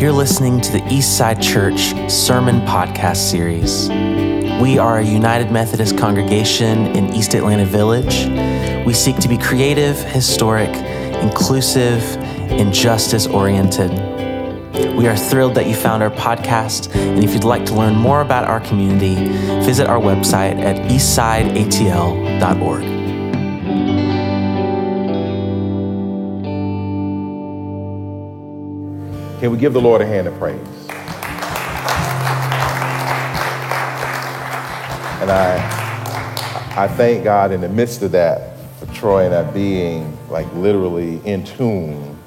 You're listening to the Eastside Church Sermon Podcast Series. We are a United Methodist congregation in East Atlanta Village. We seek to be creative, historic, inclusive, and justice oriented. We are thrilled that you found our podcast, and if you'd like to learn more about our community, visit our website at eastsideatl.org. Can we give the Lord a hand of praise? And I, I thank God in the midst of that for Troy and that being like literally in tune.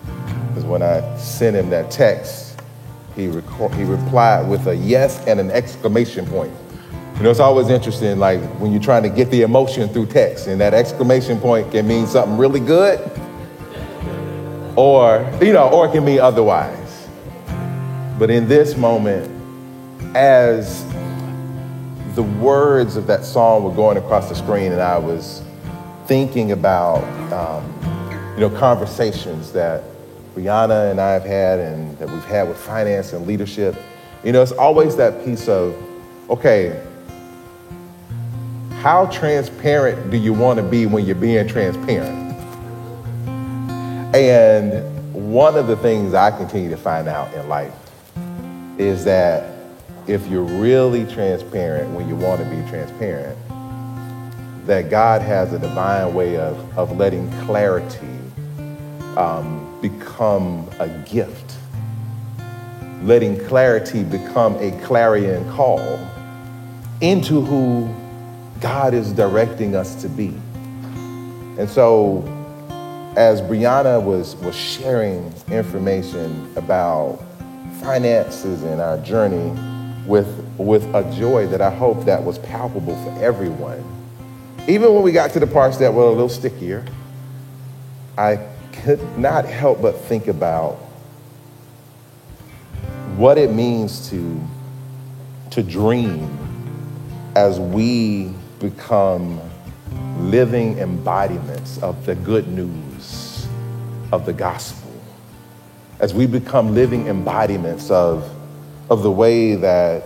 Because when I sent him that text, he, reco- he replied with a yes and an exclamation point. You know, it's always interesting, like when you're trying to get the emotion through text, and that exclamation point can mean something really good, or, you know, or it can mean otherwise. But in this moment, as the words of that song were going across the screen, and I was thinking about, um, you know, conversations that Brianna and I have had and that we've had with finance and leadership, you know, it's always that piece of, okay, how transparent do you want to be when you're being transparent? And one of the things I continue to find out in life is that if you're really transparent when you want to be transparent, that God has a divine way of, of letting clarity um, become a gift, letting clarity become a clarion call into who God is directing us to be. And so, as Brianna was, was sharing information about finances and our journey with, with a joy that I hope that was palpable for everyone. Even when we got to the parts that were a little stickier, I could not help but think about what it means to, to dream as we become living embodiments of the good news of the gospel as we become living embodiments of, of the way that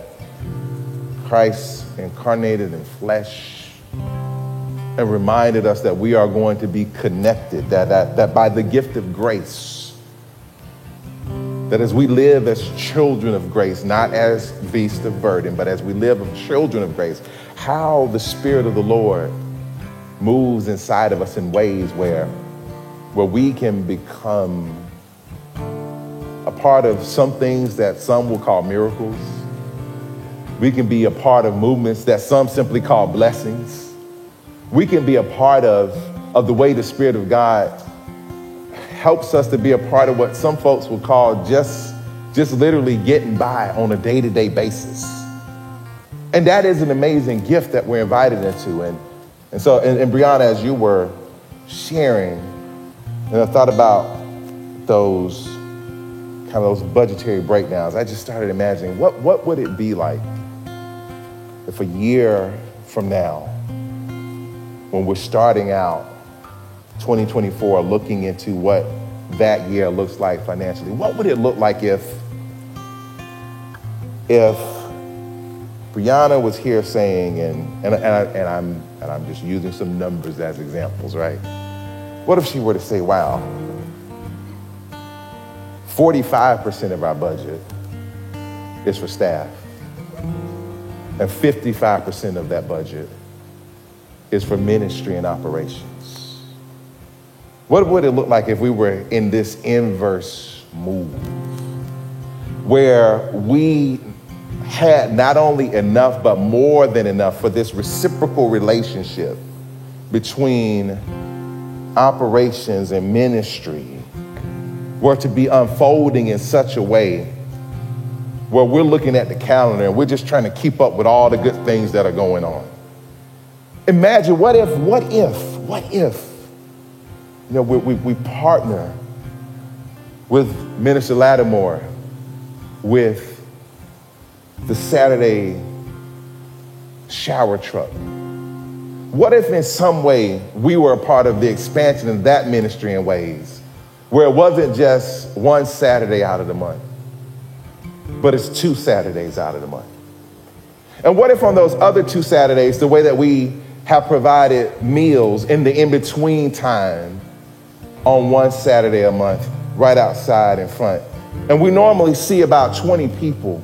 Christ incarnated in flesh and reminded us that we are going to be connected, that, that, that by the gift of grace, that as we live as children of grace, not as beasts of burden, but as we live as children of grace, how the Spirit of the Lord moves inside of us in ways where, where we can become a part of some things that some will call miracles. We can be a part of movements that some simply call blessings. We can be a part of, of the way the Spirit of God helps us to be a part of what some folks will call just, just literally getting by on a day to day basis. And that is an amazing gift that we're invited into. And, and so, and, and Brianna, as you were sharing, and I thought about those kind of those budgetary breakdowns, I just started imagining what, what would it be like if a year from now, when we're starting out 2024, looking into what that year looks like financially, what would it look like if, if Brianna was here saying, and, and, and, I, and, I'm, and I'm just using some numbers as examples, right? What if she were to say, wow, 45% of our budget is for staff, and 55% of that budget is for ministry and operations. What would it look like if we were in this inverse move where we had not only enough, but more than enough for this reciprocal relationship between operations and ministry were to be unfolding in such a way where we're looking at the calendar and we're just trying to keep up with all the good things that are going on. Imagine what if, what if, what if, you know, we, we, we partner with Minister Lattimore with the Saturday shower truck. What if in some way we were a part of the expansion of that ministry in ways? Where it wasn't just one Saturday out of the month, but it's two Saturdays out of the month? And what if on those other two Saturdays, the way that we have provided meals in the in between time on one Saturday a month, right outside in front, and we normally see about 20 people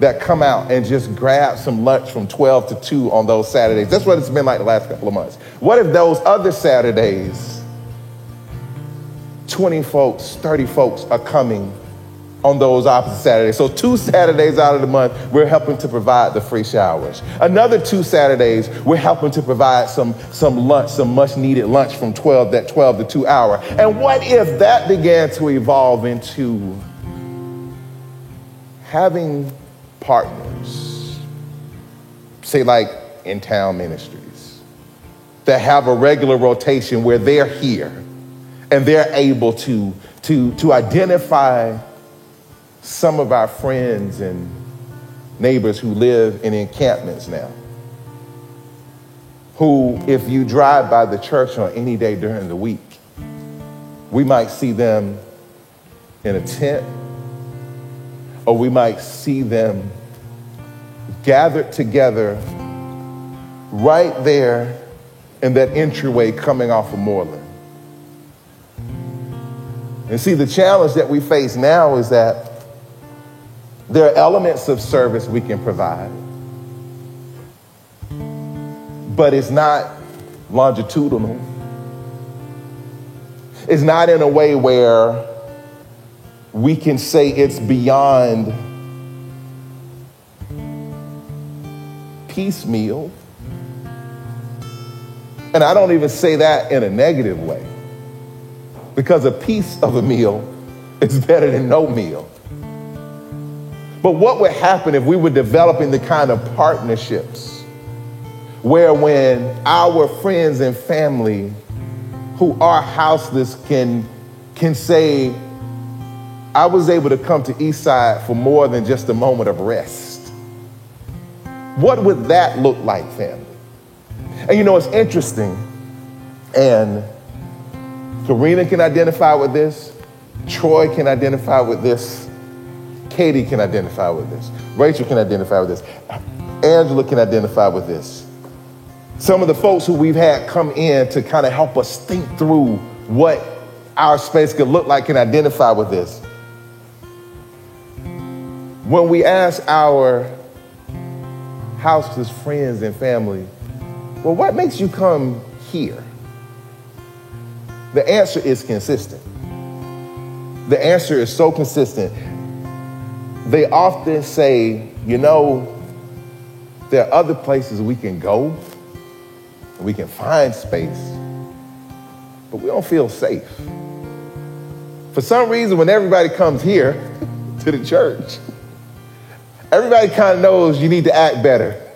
that come out and just grab some lunch from 12 to 2 on those Saturdays. That's what it's been like the last couple of months. What if those other Saturdays, 20 folks, 30 folks are coming on those opposite Saturdays. So two Saturdays out of the month, we're helping to provide the free showers. Another two Saturdays, we're helping to provide some, some lunch, some much needed lunch from 12, that 12 to 2 hour. And what if that began to evolve into having partners, say like in town ministries, that have a regular rotation where they're here and they're able to, to, to identify some of our friends and neighbors who live in encampments now. Who, if you drive by the church on any day during the week, we might see them in a tent or we might see them gathered together right there in that entryway coming off of Moreland. And see, the challenge that we face now is that there are elements of service we can provide, but it's not longitudinal. It's not in a way where we can say it's beyond piecemeal. And I don't even say that in a negative way, because a piece of a meal is better than no meal. But what would happen if we were developing the kind of partnerships where when our friends and family who are houseless can, can say, I was able to come to Eastside for more than just a moment of rest. What would that look like, family? And you know, it's interesting, and Karina can identify with this, Troy can identify with this, Katie can identify with this, Rachel can identify with this, Angela can identify with this. Some of the folks who we've had come in to kind of help us think through what our space could look like can identify with this. When we ask our houseless friends and family, well, what makes you come here? The answer is consistent. The answer is so consistent. They often say, you know, there are other places we can go, we can find space, but we don't feel safe. For some reason, when everybody comes here to the church, everybody kind of knows you need to act better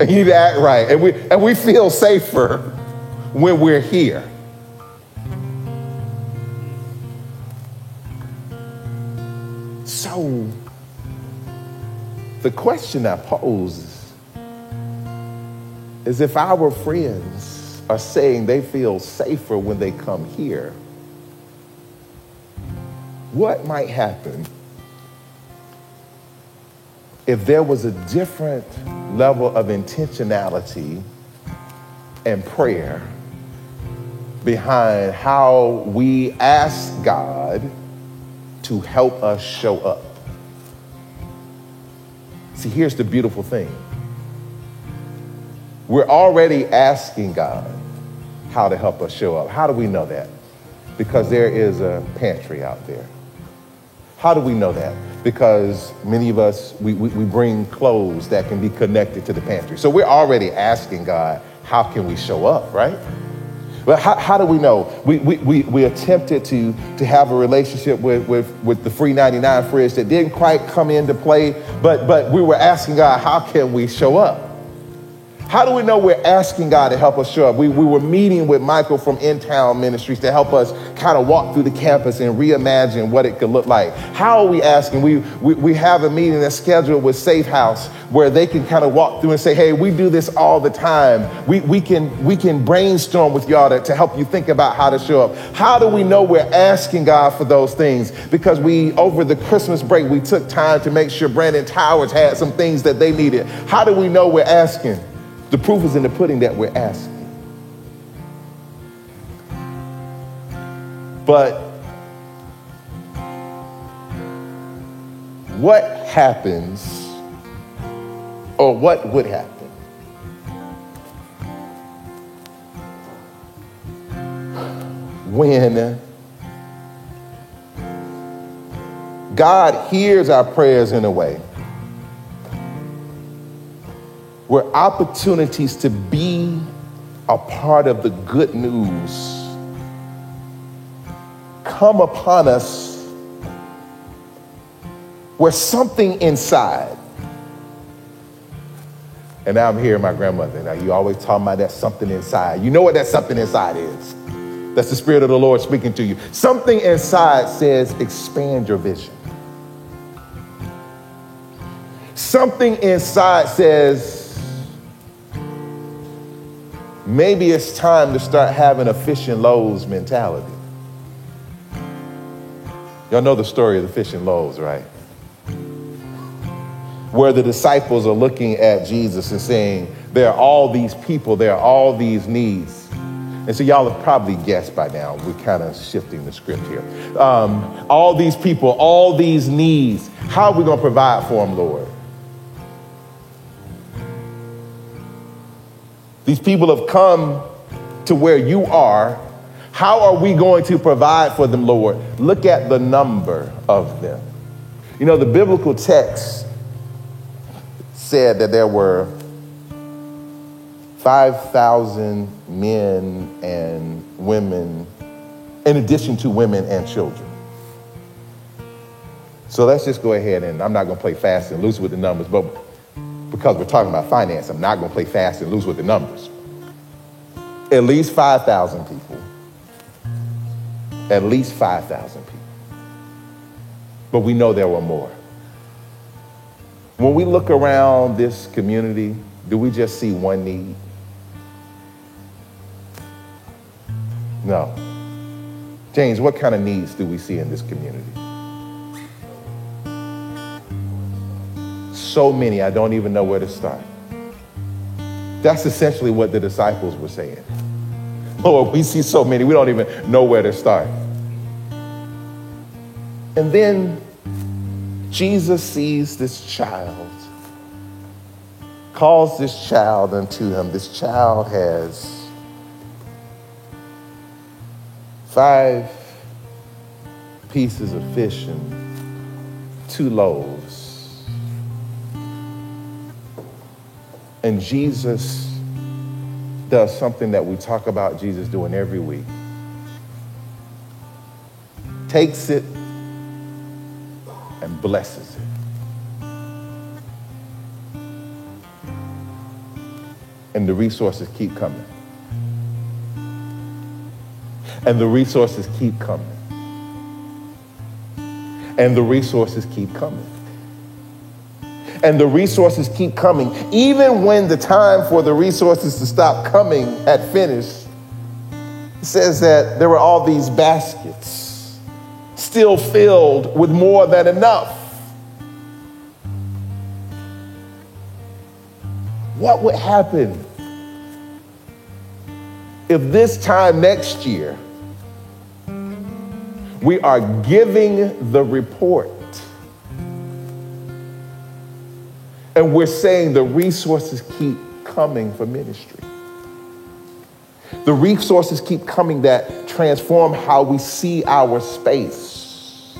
and you need to act right. And we, and we feel safer when we're here. So, the question I pose is if our friends are saying they feel safer when they come here, what might happen if there was a different level of intentionality and prayer behind how we ask God to help us show up. See, here's the beautiful thing. We're already asking God how to help us show up. How do we know that? Because there is a pantry out there. How do we know that? Because many of us, we, we, we, bring clothes that can be connected to the pantry. So we're already asking God, how can we show up, right? But how, how do we know? We, we, we, we attempted to, to have a relationship with, with, with the free 99 fridge that didn't quite come into play, but, but we were asking God, how can we show up? How do we know we're asking God to help us show up? We, we were meeting with Michael from In Town Ministries to help us kind of walk through the campus and reimagine what it could look like. How are we asking? We, we, we have a meeting that's scheduled with Safe House where they can kind of walk through and say, hey, we do this all the time. We, we, can, we can brainstorm with y'all to, to help you think about how to show up. How do we know we're asking God for those things? Because we, over the Christmas break, we took time to make sure Branan Towers had some things that they needed. How do we know we're asking? The proof is in the pudding that we're asking. But what happens, or what would happen, when God hears our prayers in a way where opportunities to be a part of the good news come upon us where something inside and now I'm hearing my grandmother. Now you always talking about that something inside. You know what that something inside is. That's the Spirit of the Lord speaking to you. Something inside says, expand your vision. Something inside says, maybe it's time to start having a fish and loaves mentality. Y'all know the story of the fish and loaves, right? Where the disciples are looking at Jesus and saying, There are all these people, there are all these needs. And so, y'all have probably guessed by now, we're kind of shifting the script here. Um, all these people, all these needs, how are we going to provide for them, Lord? These people have come to where you are. How are we going to provide for them, Lord? Look at the number of them. You know, the biblical text said that there were 5,000 men and women, in addition to women and children. So let's just go ahead and I'm not going to play fast and loose with the numbers, but because we're talking about finance, I'm not going to play fast and loose with the numbers. At least 5,000 people. At least 5,000 people. But we know there were more. When we look around this community, do we just see one need? No. James, what kind of needs do we see in this community? So many, I don't even know where to start. That's essentially what the disciples were saying. Lord, we see so many, we don't even know where to start. And then Jesus sees this child, calls this child unto him. This child has five pieces of fish and two loaves. And Jesus does something that we talk about Jesus doing every week. Takes it and blesses it. And the resources keep coming. And the resources keep coming. And the resources keep coming and the resources keep coming. Even when the time for the resources to stop coming had finished, it says that there were all these baskets still filled with more than enough. What would happen if this time next year we are giving the report And we're saying the resources keep coming for ministry. The resources keep coming that transform how we see our space.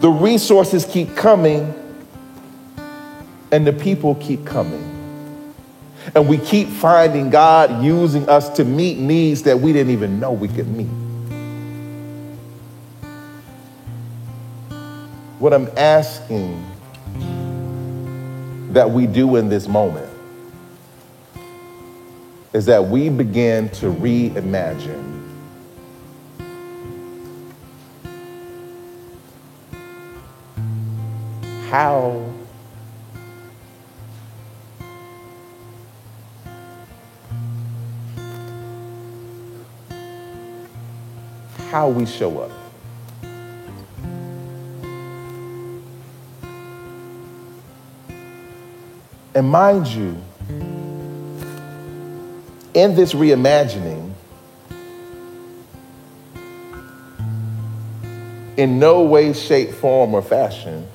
The resources keep coming and the people keep coming. And we keep finding God using us to meet needs that we didn't even know we could meet. What I'm asking that we do in this moment is that we begin to reimagine how how we show up. And mind you, in this reimagining, in no way, shape, form, or fashion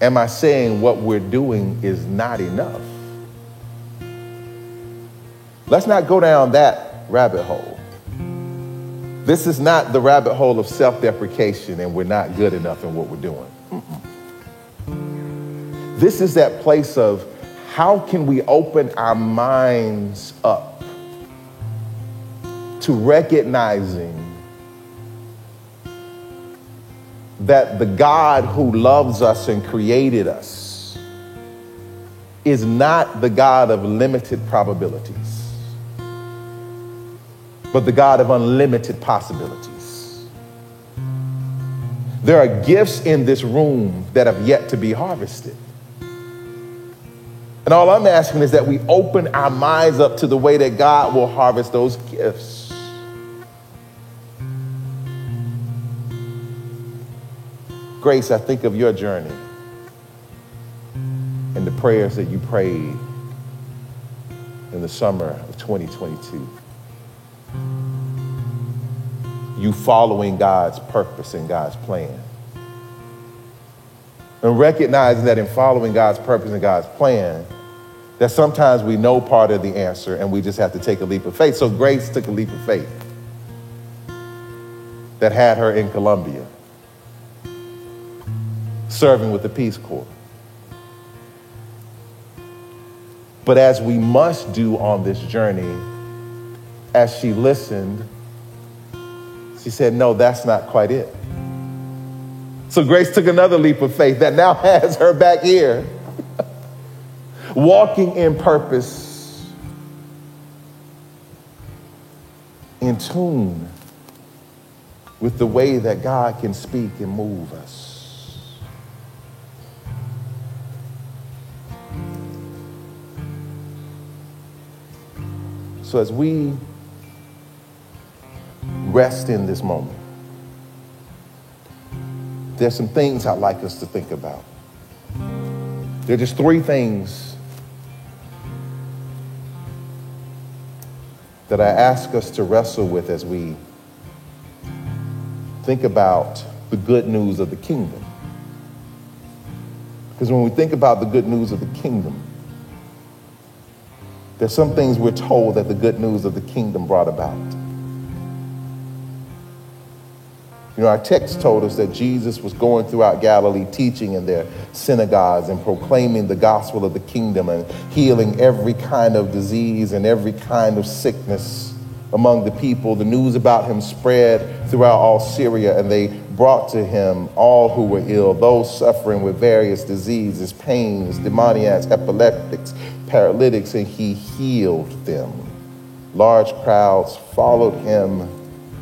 am I saying what we're doing is not enough. Let's not go down that rabbit hole. This is not the rabbit hole of self deprecation and we're not good enough in what we're doing. This is that place of how can we open our minds up to recognizing that the God who loves us and created us is not the God of limited probabilities, but the God of unlimited possibilities. There are gifts in this room that have yet to be harvested. And all I'm asking is that we open our minds up to the way that God will harvest those gifts. Grace, I think of your journey and the prayers that you prayed in the summer of 2022. You following God's purpose and God's plan. And recognizing that in following God's purpose and God's plan, that sometimes we know part of the answer and we just have to take a leap of faith. So Grace took a leap of faith that had her in Colombia, serving with the Peace Corps. But as we must do on this journey, as she listened, she said, No, that's not quite it. So Grace took another leap of faith that now has her back here walking in purpose, in tune with the way that God can speak and move us. So as we rest in this moment, there's some things I'd like us to think about. There are just three things that I ask us to wrestle with as we think about the good news of the kingdom. Because when we think about the good news of the kingdom, there's some things we're told that the good news of the kingdom brought about. You know, our text told us that Jesus was going throughout Galilee teaching in their synagogues and proclaiming the gospel of the kingdom and healing every kind of disease and every kind of sickness among the people. The news about him spread throughout all Syria, and they brought to him all who were ill, those suffering with various diseases, pains, demoniacs, epileptics, paralytics, and he healed them. Large crowds followed him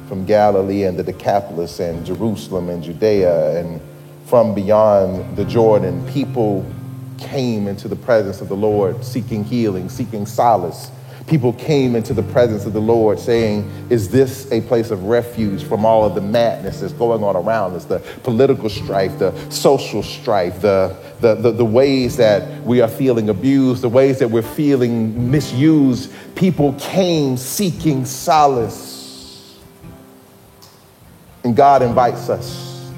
from Galilee and the Decapolis and Jerusalem and Judea and from beyond the Jordan, people came into the presence of the Lord seeking healing, seeking solace. People came into the presence of the Lord saying, Is this a place of refuge from all of the madness that's going on around us? The political strife, the social strife, the, the, the, the ways that we are feeling abused, the ways that we're feeling misused. People came seeking solace. And God invites us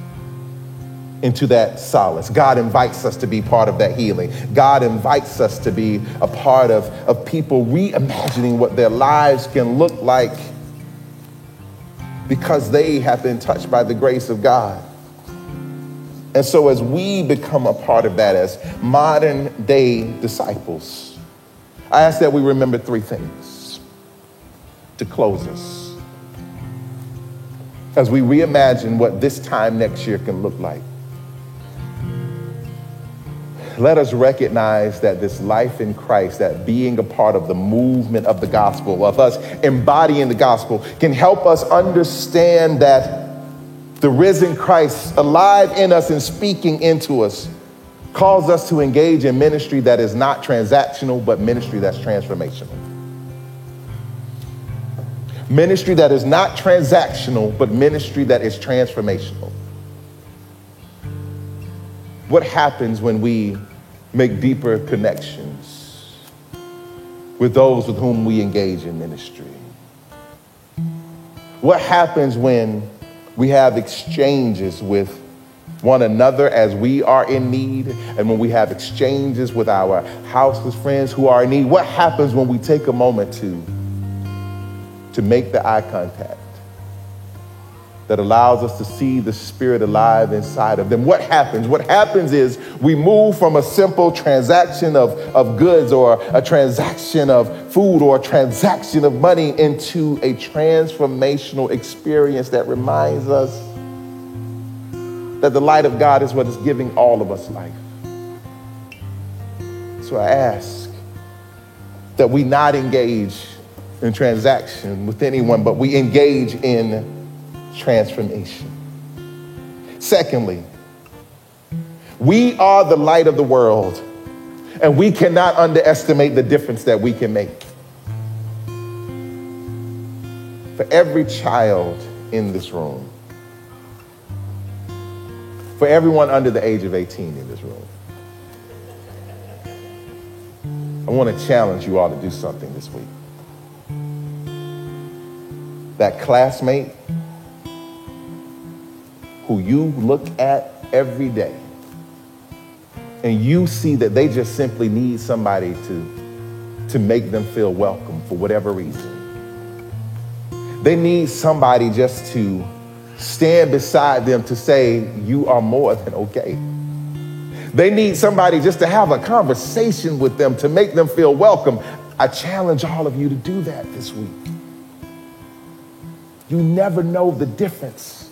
into that solace. God invites us to be part of that healing. God invites us to be a part of, of people reimagining what their lives can look like because they have been touched by the grace of God. And so, as we become a part of that as modern day disciples, I ask that we remember three things to close us as we reimagine what this time next year can look like. let us recognize that this life in Christ, that being a part of the movement of the gospel, of us embodying the gospel, can help us understand that the risen Christ, alive in us and speaking into us, calls us to engage in ministry that is not transactional, but ministry that's transformational. Ministry that is not transactional, but ministry that is transformational. What happens when we make deeper connections with those with whom we engage in ministry? What happens when we have exchanges with one another as we are in need and when we have exchanges with our houseless friends who are in need? What happens when we take a moment to, to make the eye contact? that allows us to see the Spirit alive inside of them. What happens? What happens is we move from a simple transaction of, of goods or a transaction of food or a transaction of money into a transformational experience that reminds us that the light of God is what is giving all of us life. So I ask that we not engage in transaction with anyone, but we engage in transformation. Secondly, we are the light of the world, and we cannot underestimate the difference that we can make. For every child in this room, for everyone under the age of 18 in this room, I want to challenge you all to do something this week. That classmate who you look at every day and you see that they just simply need somebody to, to make them feel welcome for whatever reason. They need somebody just to stand beside them to say, You are more than okay. They need somebody just to have a conversation with them to make them feel welcome. I challenge all of you to do that this week. You never know the difference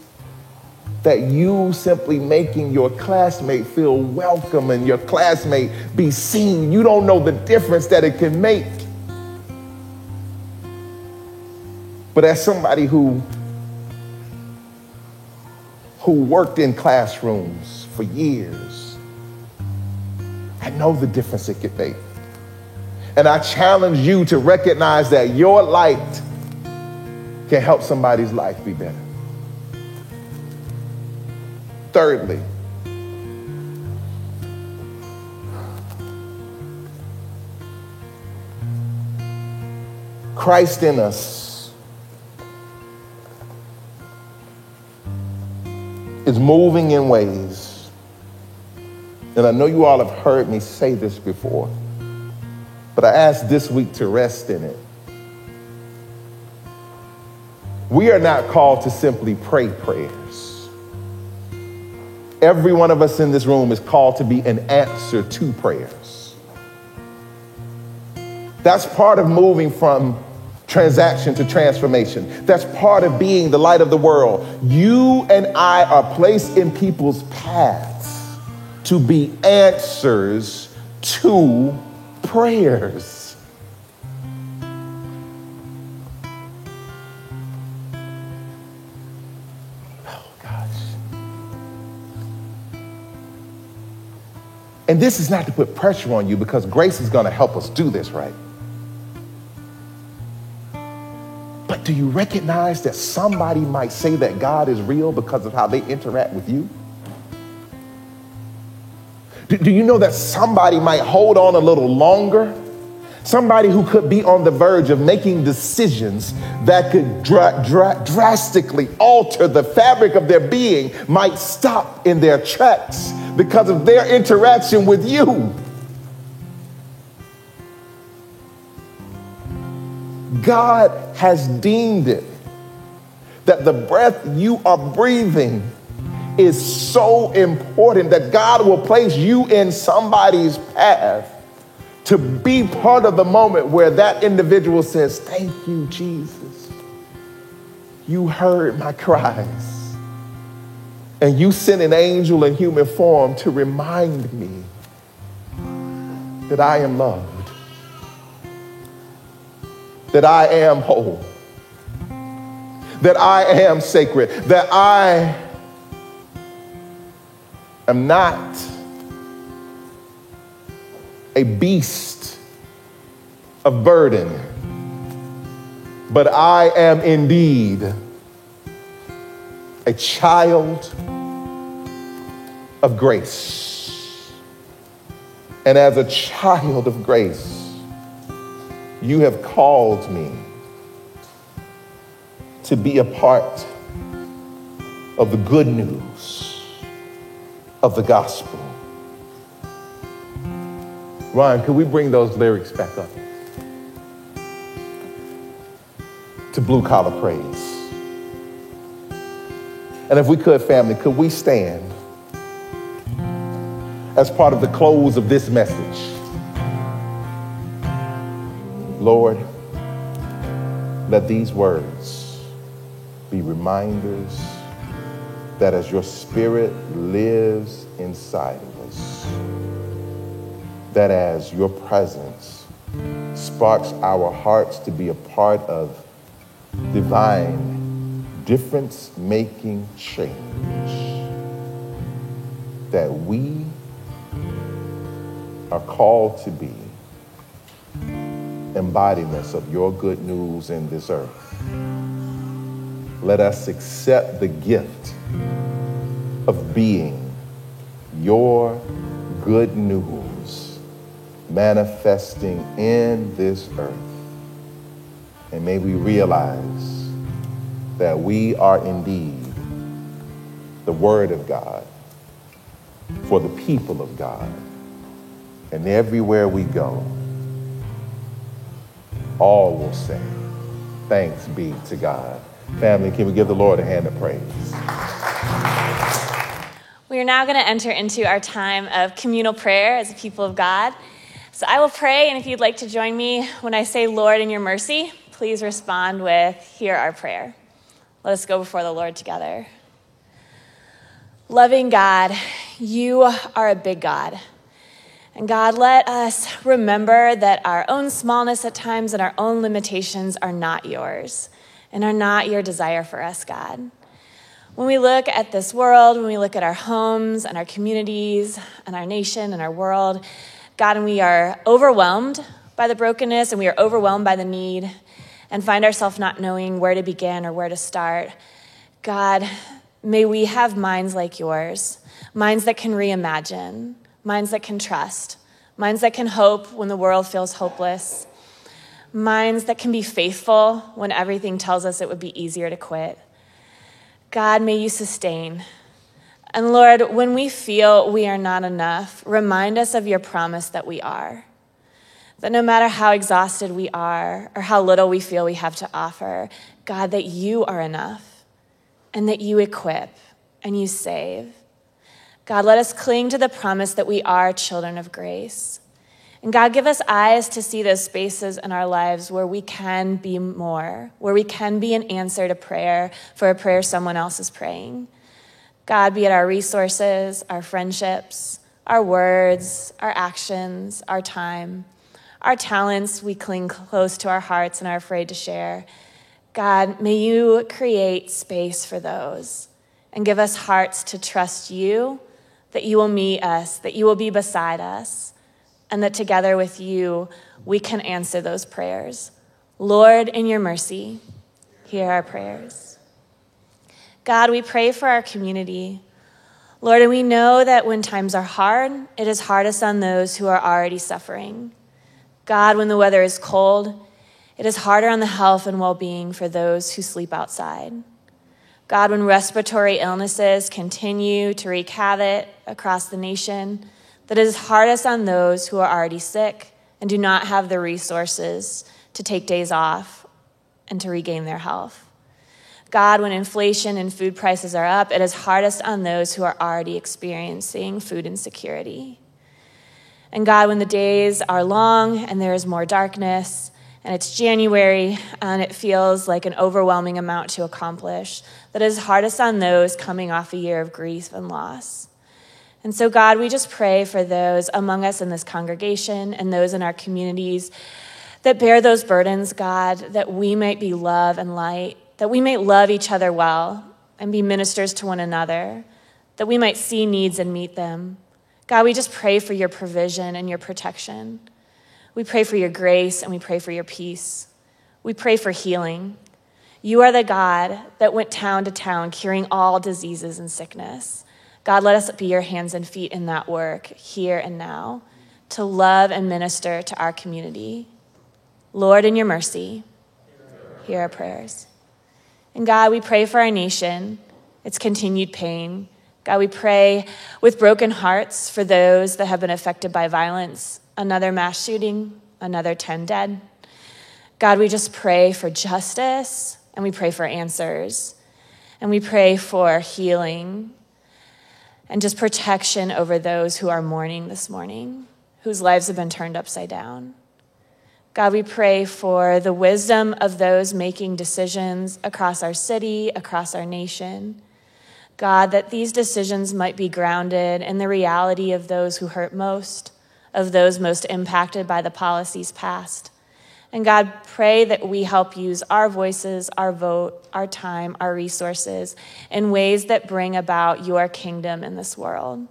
that you simply making your classmate feel welcome and your classmate be seen, you don't know the difference that it can make. But as somebody who who worked in classrooms for years, I know the difference it can make. And I challenge you to recognize that your light can help somebody's life be better. Thirdly, Christ in us is moving in ways, and I know you all have heard me say this before, but I ask this week to rest in it. We are not called to simply pray prayers. Every one of us in this room is called to be an answer to prayers. That's part of moving from transaction to transformation. That's part of being the light of the world. You and I are placed in people's paths to be answers to prayers. And this is not to put pressure on you because grace is going to help us do this, right? But do you recognize that somebody might say that God is real because of how they interact with you? Do, do you know that somebody might hold on a little longer? Somebody who could be on the verge of making decisions that could dra- dra- drastically alter the fabric of their being might stop in their tracks because of their interaction with you. God has deemed it that the breath you are breathing is so important that God will place you in somebody's path to be part of the moment where that individual says, Thank you, Jesus. You heard my cries. And you sent an angel in human form to remind me that I am loved, that I am whole, that I am sacred, that I am not a beast of burden, but I am indeed a child of grace. And as a child of grace, you have called me to be a part of the good news of the gospel. Ryan, could we bring those lyrics back up? To blue collar praise. And if we could, family, could we stand as part of the close of this message? Lord, let these words be reminders that as your spirit lives inside of us, that as your presence sparks our hearts to be a part of divine difference making change, that we are called to be embodiments of your good news in this earth. Let us accept the gift of being your good news manifesting in this earth. And may we realize that we are indeed the Word of God for the people of God. And everywhere we go, all will say, Thanks be to God. Family, can we give the Lord a hand of praise? We are now going to enter into our time of communal prayer as a people of God. So I will pray, and if you'd like to join me when I say, Lord, in your mercy, please respond with, Hear our prayer. Let us go before the Lord together. Loving God, you are a big God. And God, let us remember that our own smallness at times and our own limitations are not yours and are not your desire for us, God. When we look at this world, when we look at our homes and our communities and our nation and our world, God, and we are overwhelmed by the brokenness and we are overwhelmed by the need and find ourselves not knowing where to begin or where to start, God, may we have minds like yours, minds that can reimagine, minds that can trust, minds that can hope when the world feels hopeless, minds that can be faithful when everything tells us it would be easier to quit. God, may you sustain. And Lord, when we feel we are not enough, remind us of your promise that we are. That no matter how exhausted we are or how little we feel we have to offer, God, that you are enough and that you equip and you save. God, let us cling to the promise that we are children of grace. And God, give us eyes to see those spaces in our lives where we can be more, where we can be an answer to prayer for a prayer someone else is praying. God, be it our resources, our friendships, our words, our actions, our time, our talents we cling close to our hearts and are afraid to share. God, may you create space for those and give us hearts to trust you, that you will meet us, that you will be beside us and that together with you, we can answer those prayers. Lord, in your mercy, hear our prayers. God, we pray for our community. Lord, and we know that when times are hard, it is hardest on those who are already suffering. God, when the weather is cold, it is harder on the health and well being for those who sleep outside. God, when respiratory illnesses continue to wreak havoc across the nation, that it is hardest on those who are already sick and do not have the resources to take days off and to regain their health. God, when inflation and food prices are up, it is hardest on those who are already experiencing food insecurity. And God, when the days are long and there is more darkness, and it's January and it feels like an overwhelming amount to accomplish, that is hardest on those coming off a year of grief and loss. And so, God, we just pray for those among us in this congregation and those in our communities that bear those burdens, God, that we might be love and light, that we might love each other well and be ministers to one another, that we might see needs and meet them. God, we just pray for your provision and your protection. We pray for your grace and we pray for your peace. We pray for healing. You are the God that went town to town curing all diseases and sickness. God, let us be your hands and feet in that work here and now to love and minister to our community. Lord, in your mercy, hear our prayers. And God, we pray for our nation, its continued pain. God, we pray with broken hearts for those that have been affected by violence, another mass shooting, another 10 dead. God, we just pray for justice and we pray for answers. And we pray for healing and just protection over those who are mourning this morning, whose lives have been turned upside down. God, we pray for the wisdom of those making decisions across our city, across our nation. God, that these decisions might be grounded in the reality of those who hurt most, of those most impacted by the policies passed. And God, pray that we help use our voices, our vote, our time, our resources in ways that bring about your kingdom in this world.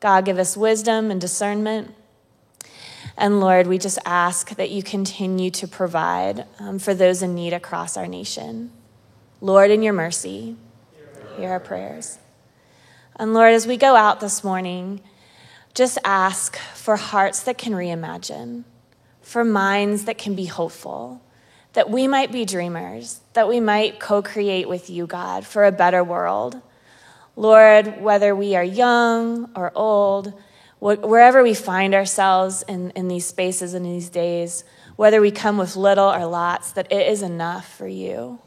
God, give us wisdom and discernment. And Lord, we just ask that you continue to provide um, for those in need across our nation. Lord, in your mercy, hear our prayers. And Lord, as we go out this morning, just ask for hearts that can reimagine, for minds that can be hopeful, that we might be dreamers, that we might co create with you, God, for a better world. Lord, whether we are young or old, wherever we find ourselves in, in these spaces and in these days, whether we come with little or lots, that it is enough for you.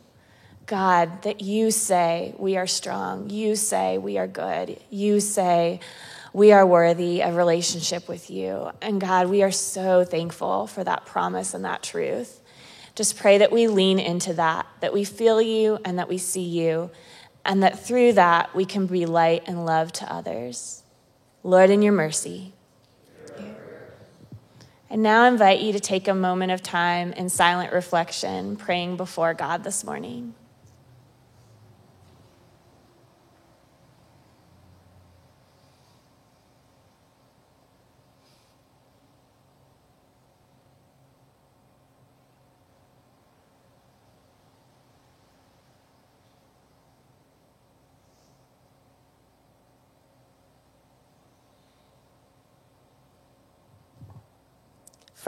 God, that you say we are strong. You say we are good. You say we are worthy of relationship with you. And God, we are so thankful for that promise and that truth. Just pray that we lean into that, that we feel you and that we see you, and that through that we can be light and love to others. Lord, in your mercy. And now I invite you to take a moment of time in silent reflection, praying before God this morning.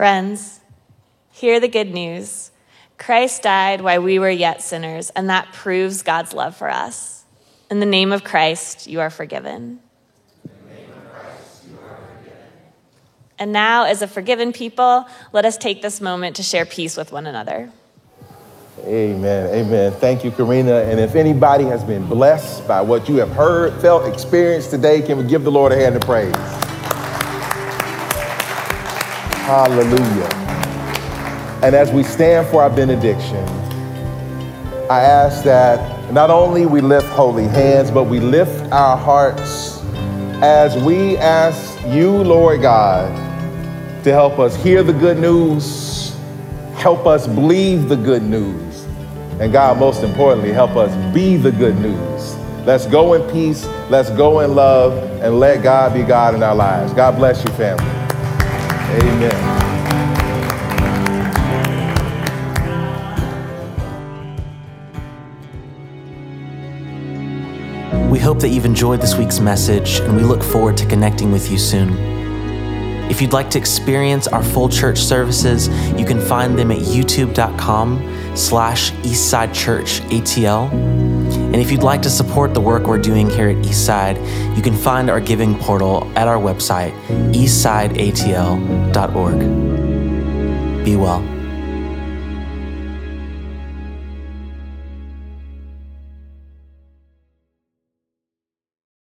Friends, hear the good news. Christ died while we were yet sinners, and that proves God's love for us. In the name of Christ, you are forgiven. In the name of Christ, you are forgiven. And now, as a forgiven people, let us take this moment to share peace with one another. Amen. Amen. Thank you, Karina. And if anybody has been blessed by what you have heard, felt, experienced today, can we give the Lord a hand of praise? Hallelujah. And as we stand for our benediction, I ask that not only we lift holy hands, but we lift our hearts as we ask you, Lord God, to help us hear the good news, help us believe the good news, and God, most importantly, help us be the good news. Let's go in peace, let's go in love, and let God be God in our lives. God bless you, family. Amen. We hope that you've enjoyed this week's message, and we look forward to connecting with you soon. If you'd like to experience our full church services, you can find them at youtube.com slash eastsidechurchatl. And if you'd like to support the work we're doing here at Eastside, you can find our giving portal at our website, eastsideatl.org. Be well.